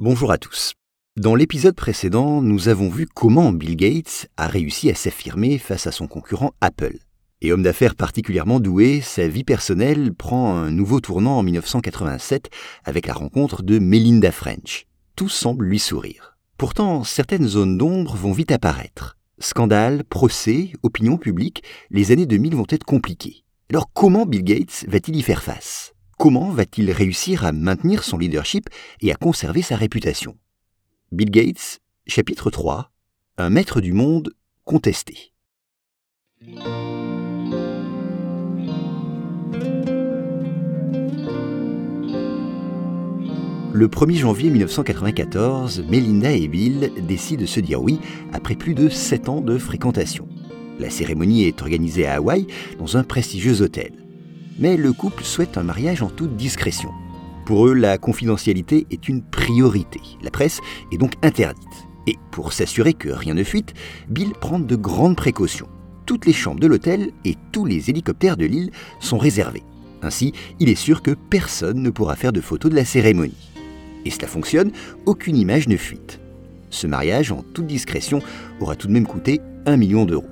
Bonjour à tous. Dans l'épisode précédent, nous avons vu comment Bill Gates a réussi à s'affirmer face à son concurrent Apple. Et homme d'affaires particulièrement doué, sa vie personnelle prend un nouveau tournant en 1987 avec la rencontre de Melinda French. Tout semble lui sourire. Pourtant, certaines zones d'ombre vont vite apparaître. Scandales, procès, opinion publique, les années 2000 vont être compliquées. Alors comment Bill Gates va-t-il y faire face? Comment va-t-il réussir à maintenir son leadership et à conserver sa réputation? Bill Gates, chapitre 3 Un maître du monde contesté. Le 1er janvier 1994, Melinda et Bill décident de se dire oui après plus de 7 ans de fréquentation. La cérémonie est organisée à Hawaï dans un prestigieux hôtel mais le couple souhaite un mariage en toute discrétion. Pour eux, la confidentialité est une priorité. La presse est donc interdite. Et pour s'assurer que rien ne fuite, Bill prend de grandes précautions. Toutes les chambres de l'hôtel et tous les hélicoptères de l'île sont réservés. Ainsi, il est sûr que personne ne pourra faire de photos de la cérémonie. Et cela fonctionne, aucune image ne fuite. Ce mariage, en toute discrétion, aura tout de même coûté un million d'euros.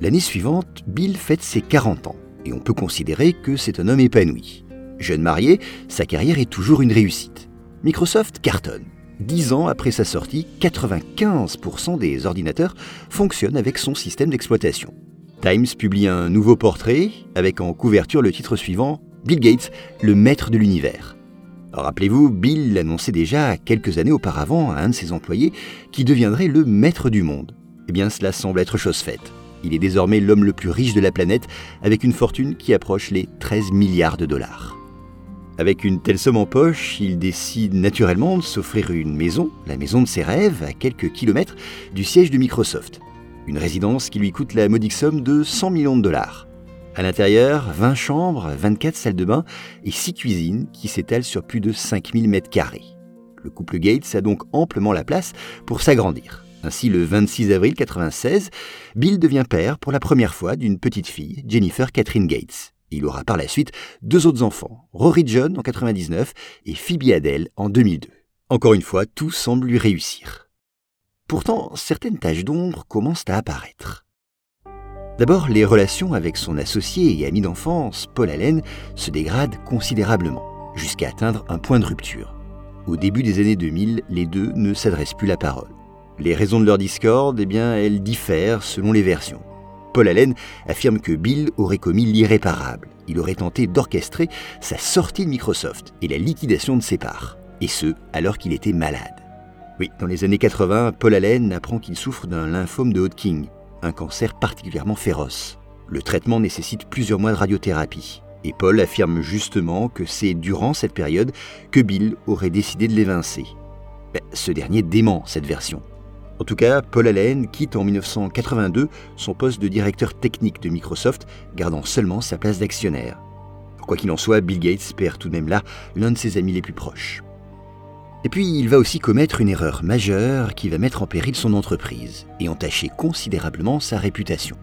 L'année suivante, Bill fête ses 40 ans et on peut considérer que c'est un homme épanoui. Jeune marié, sa carrière est toujours une réussite. Microsoft cartonne. Dix ans après sa sortie, 95% des ordinateurs fonctionnent avec son système d'exploitation. Times publie un nouveau portrait avec en couverture le titre suivant Bill Gates, le maître de l'univers. Rappelez-vous, Bill l'annonçait déjà quelques années auparavant à un de ses employés qui deviendrait le maître du monde. Eh bien, cela semble être chose faite. Il est désormais l'homme le plus riche de la planète, avec une fortune qui approche les 13 milliards de dollars. Avec une telle somme en poche, il décide naturellement de s'offrir une maison, la maison de ses rêves, à quelques kilomètres du siège de Microsoft. Une résidence qui lui coûte la modique somme de 100 millions de dollars. À l'intérieur, 20 chambres, 24 salles de bain et 6 cuisines qui s'étalent sur plus de 5000 mètres carrés. Le couple Gates a donc amplement la place pour s'agrandir. Ainsi, le 26 avril 1996, Bill devient père pour la première fois d'une petite fille, Jennifer Catherine Gates. Il aura par la suite deux autres enfants, Rory John en 1999 et Phoebe Adele en 2002. Encore une fois, tout semble lui réussir. Pourtant, certaines taches d'ombre commencent à apparaître. D'abord, les relations avec son associé et ami d'enfance, Paul Allen, se dégradent considérablement, jusqu'à atteindre un point de rupture. Au début des années 2000, les deux ne s'adressent plus la parole. Les raisons de leur discorde, eh bien, elles diffèrent selon les versions. Paul Allen affirme que Bill aurait commis l'irréparable. Il aurait tenté d'orchestrer sa sortie de Microsoft et la liquidation de ses parts. Et ce, alors qu'il était malade. Oui, dans les années 80, Paul Allen apprend qu'il souffre d'un lymphome de Hodgkin, un cancer particulièrement féroce. Le traitement nécessite plusieurs mois de radiothérapie. Et Paul affirme justement que c'est durant cette période que Bill aurait décidé de l'évincer. Ben, ce dernier dément cette version. En tout cas, Paul Allen quitte en 1982 son poste de directeur technique de Microsoft, gardant seulement sa place d'actionnaire. Quoi qu'il en soit, Bill Gates perd tout de même là l'un de ses amis les plus proches. Et puis, il va aussi commettre une erreur majeure qui va mettre en péril son entreprise et entacher considérablement sa réputation.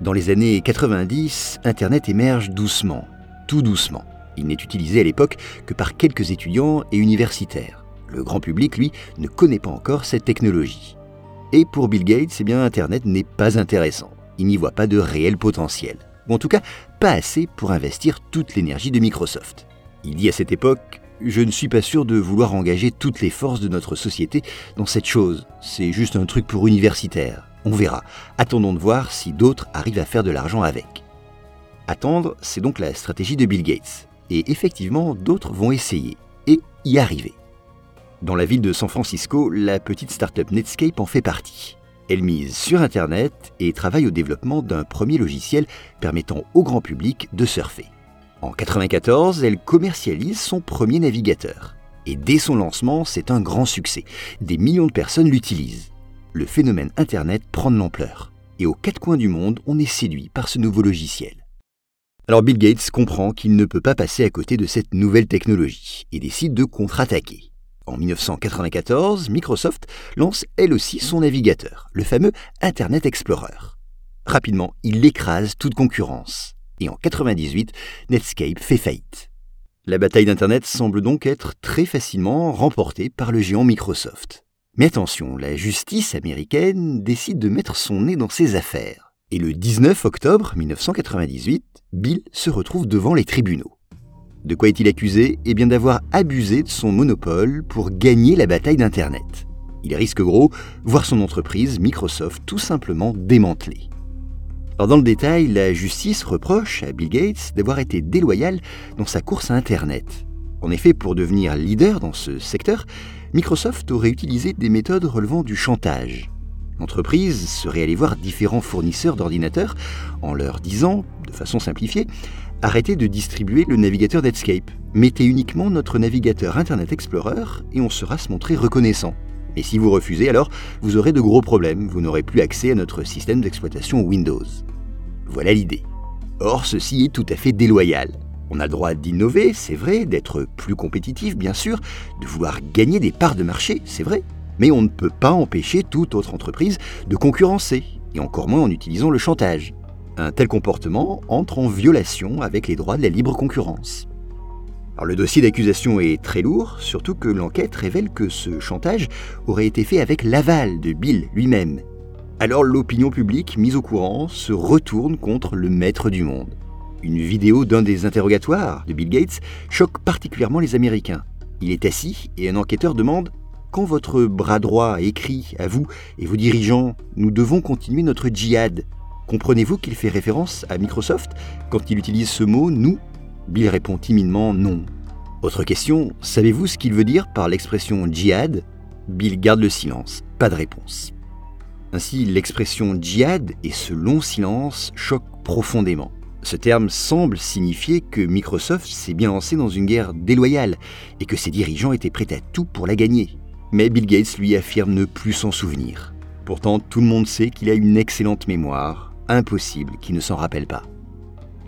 Dans les années 90, Internet émerge doucement, tout doucement. Il n'est utilisé à l'époque que par quelques étudiants et universitaires. Le grand public, lui, ne connaît pas encore cette technologie. Et pour Bill Gates, eh bien, Internet n'est pas intéressant. Il n'y voit pas de réel potentiel. Ou en tout cas, pas assez pour investir toute l'énergie de Microsoft. Il dit à cette époque Je ne suis pas sûr de vouloir engager toutes les forces de notre société dans cette chose. C'est juste un truc pour universitaires. On verra. Attendons de voir si d'autres arrivent à faire de l'argent avec. Attendre, c'est donc la stratégie de Bill Gates. Et effectivement, d'autres vont essayer et y arriver. Dans la ville de San Francisco, la petite start-up Netscape en fait partie. Elle mise sur Internet et travaille au développement d'un premier logiciel permettant au grand public de surfer. En 1994, elle commercialise son premier navigateur. Et dès son lancement, c'est un grand succès. Des millions de personnes l'utilisent. Le phénomène Internet prend de l'ampleur. Et aux quatre coins du monde, on est séduit par ce nouveau logiciel. Alors Bill Gates comprend qu'il ne peut pas passer à côté de cette nouvelle technologie et décide de contre-attaquer. En 1994, Microsoft lance elle aussi son navigateur, le fameux Internet Explorer. Rapidement, il écrase toute concurrence. Et en 1998, Netscape fait faillite. La bataille d'Internet semble donc être très facilement remportée par le géant Microsoft. Mais attention, la justice américaine décide de mettre son nez dans ses affaires. Et le 19 octobre 1998, Bill se retrouve devant les tribunaux. De quoi est-il accusé? Eh bien d'avoir abusé de son monopole pour gagner la bataille d'Internet. Il risque gros, voir son entreprise, Microsoft, tout simplement démantelée. Alors dans le détail, la justice reproche à Bill Gates d'avoir été déloyal dans sa course à Internet. En effet, pour devenir leader dans ce secteur, Microsoft aurait utilisé des méthodes relevant du chantage. L'entreprise serait allée voir différents fournisseurs d'ordinateurs en leur disant, de façon simplifiée, arrêtez de distribuer le navigateur Netscape. Mettez uniquement notre navigateur Internet Explorer et on sera se montrer reconnaissant. Et si vous refusez, alors vous aurez de gros problèmes, vous n'aurez plus accès à notre système d'exploitation Windows. Voilà l'idée. Or, ceci est tout à fait déloyal. On a droit d'innover, c'est vrai, d'être plus compétitif, bien sûr, de vouloir gagner des parts de marché, c'est vrai, mais on ne peut pas empêcher toute autre entreprise de concurrencer, et encore moins en utilisant le chantage. Un tel comportement entre en violation avec les droits de la libre concurrence. Le dossier d'accusation est très lourd, surtout que l'enquête révèle que ce chantage aurait été fait avec l'aval de Bill lui-même. Alors l'opinion publique, mise au courant, se retourne contre le maître du monde. Une vidéo d'un des interrogatoires de Bill Gates choque particulièrement les Américains. Il est assis et un enquêteur demande Quand votre bras droit écrit à vous et vos dirigeants Nous devons continuer notre djihad, comprenez-vous qu'il fait référence à Microsoft quand il utilise ce mot nous? Bill répond timidement non. Autre question savez-vous ce qu'il veut dire par l'expression djihad Bill garde le silence, pas de réponse. Ainsi, l'expression djihad et ce long silence choquent profondément. Ce terme semble signifier que Microsoft s'est bien lancé dans une guerre déloyale et que ses dirigeants étaient prêts à tout pour la gagner. Mais Bill Gates lui affirme ne plus s'en souvenir. Pourtant, tout le monde sait qu'il a une excellente mémoire, impossible qu'il ne s'en rappelle pas.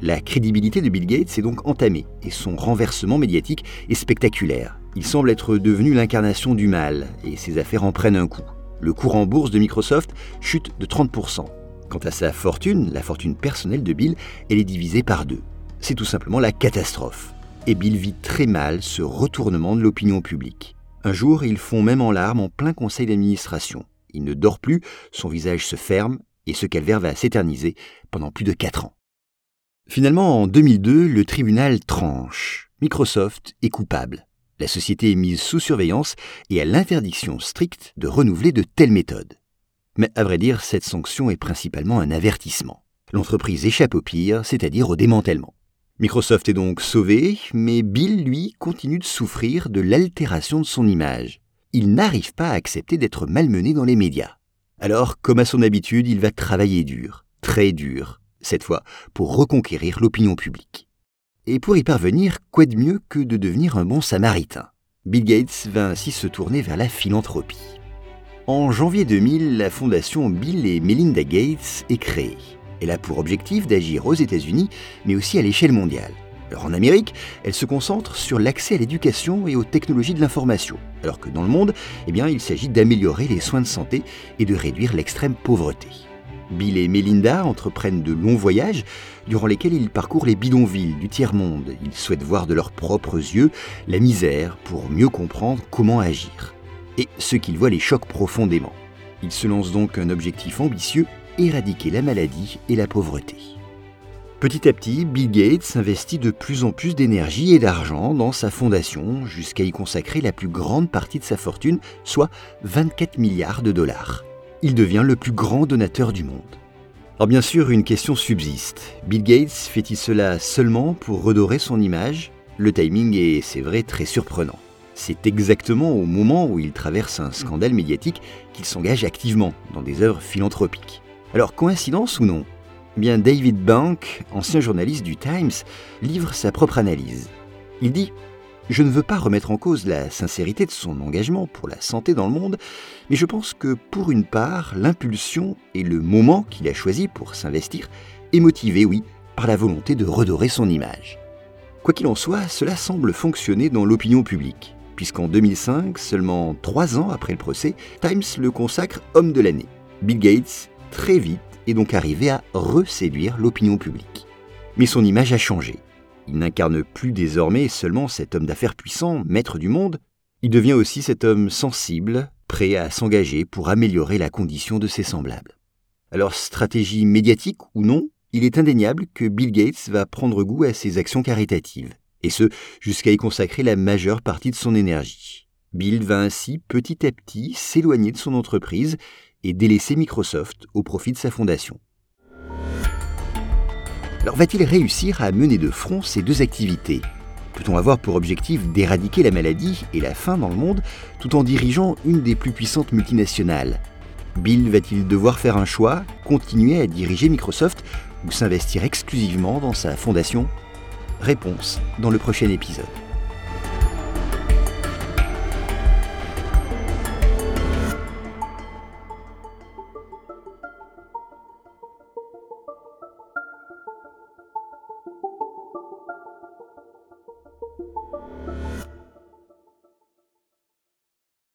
La crédibilité de Bill Gates est donc entamée et son renversement médiatique est spectaculaire. Il semble être devenu l'incarnation du mal et ses affaires en prennent un coup. Le cours en bourse de Microsoft chute de 30%. Quant à sa fortune, la fortune personnelle de Bill, elle est divisée par deux. C'est tout simplement la catastrophe. Et Bill vit très mal ce retournement de l'opinion publique. Un jour, ils font même en larmes en plein conseil d'administration. Il ne dort plus, son visage se ferme, et ce calvaire va s'éterniser pendant plus de 4 ans. Finalement, en 2002, le tribunal tranche. Microsoft est coupable. La société est mise sous surveillance et a l'interdiction stricte de renouveler de telles méthodes. Mais à vrai dire, cette sanction est principalement un avertissement. L'entreprise échappe au pire, c'est-à-dire au démantèlement. Microsoft est donc sauvé, mais Bill, lui, continue de souffrir de l'altération de son image. Il n'arrive pas à accepter d'être malmené dans les médias. Alors, comme à son habitude, il va travailler dur, très dur, cette fois pour reconquérir l'opinion publique. Et pour y parvenir, quoi de mieux que de devenir un bon samaritain? Bill Gates va ainsi se tourner vers la philanthropie. En janvier 2000, la fondation Bill et Melinda Gates est créée. Elle a pour objectif d'agir aux États-Unis, mais aussi à l'échelle mondiale. Alors en Amérique, elle se concentre sur l'accès à l'éducation et aux technologies de l'information, alors que dans le monde, eh il s'agit d'améliorer les soins de santé et de réduire l'extrême pauvreté. Bill et Melinda entreprennent de longs voyages durant lesquels ils parcourent les bidonvilles du tiers-monde. Ils souhaitent voir de leurs propres yeux la misère pour mieux comprendre comment agir et ce qu'ils voient les choque profondément. Ils se lancent donc un objectif ambitieux, éradiquer la maladie et la pauvreté. Petit à petit, Bill Gates investit de plus en plus d'énergie et d'argent dans sa fondation jusqu'à y consacrer la plus grande partie de sa fortune, soit 24 milliards de dollars. Il devient le plus grand donateur du monde. Alors bien sûr, une question subsiste. Bill Gates fait-il cela seulement pour redorer son image? Le timing est, c'est vrai, très surprenant. C'est exactement au moment où il traverse un scandale médiatique qu'il s'engage activement dans des œuvres philanthropiques. Alors, coïncidence ou non? David Bank, ancien journaliste du Times, livre sa propre analyse. Il dit Je ne veux pas remettre en cause la sincérité de son engagement pour la santé dans le monde, mais je pense que pour une part, l'impulsion et le moment qu'il a choisi pour s'investir est motivé, oui, par la volonté de redorer son image. Quoi qu'il en soit, cela semble fonctionner dans l'opinion publique puisqu'en 2005, seulement trois ans après le procès, Times le consacre homme de l'année. Bill Gates, très vite, est donc arrivé à reséduire l'opinion publique. Mais son image a changé. Il n'incarne plus désormais seulement cet homme d'affaires puissant, maître du monde, il devient aussi cet homme sensible, prêt à s'engager pour améliorer la condition de ses semblables. Alors stratégie médiatique ou non, il est indéniable que Bill Gates va prendre goût à ses actions caritatives, et ce jusqu'à y consacrer la majeure partie de son énergie. Bill va ainsi petit à petit s'éloigner de son entreprise et délaisser Microsoft au profit de sa fondation. Alors va-t-il réussir à mener de front ces deux activités? Peut-on avoir pour objectif d'éradiquer la maladie et la faim dans le monde tout en dirigeant une des plus puissantes multinationales? Bill va-t-il devoir faire un choix, continuer à diriger Microsoft ou s'investir exclusivement dans sa fondation? Réponse dans le prochain épisode.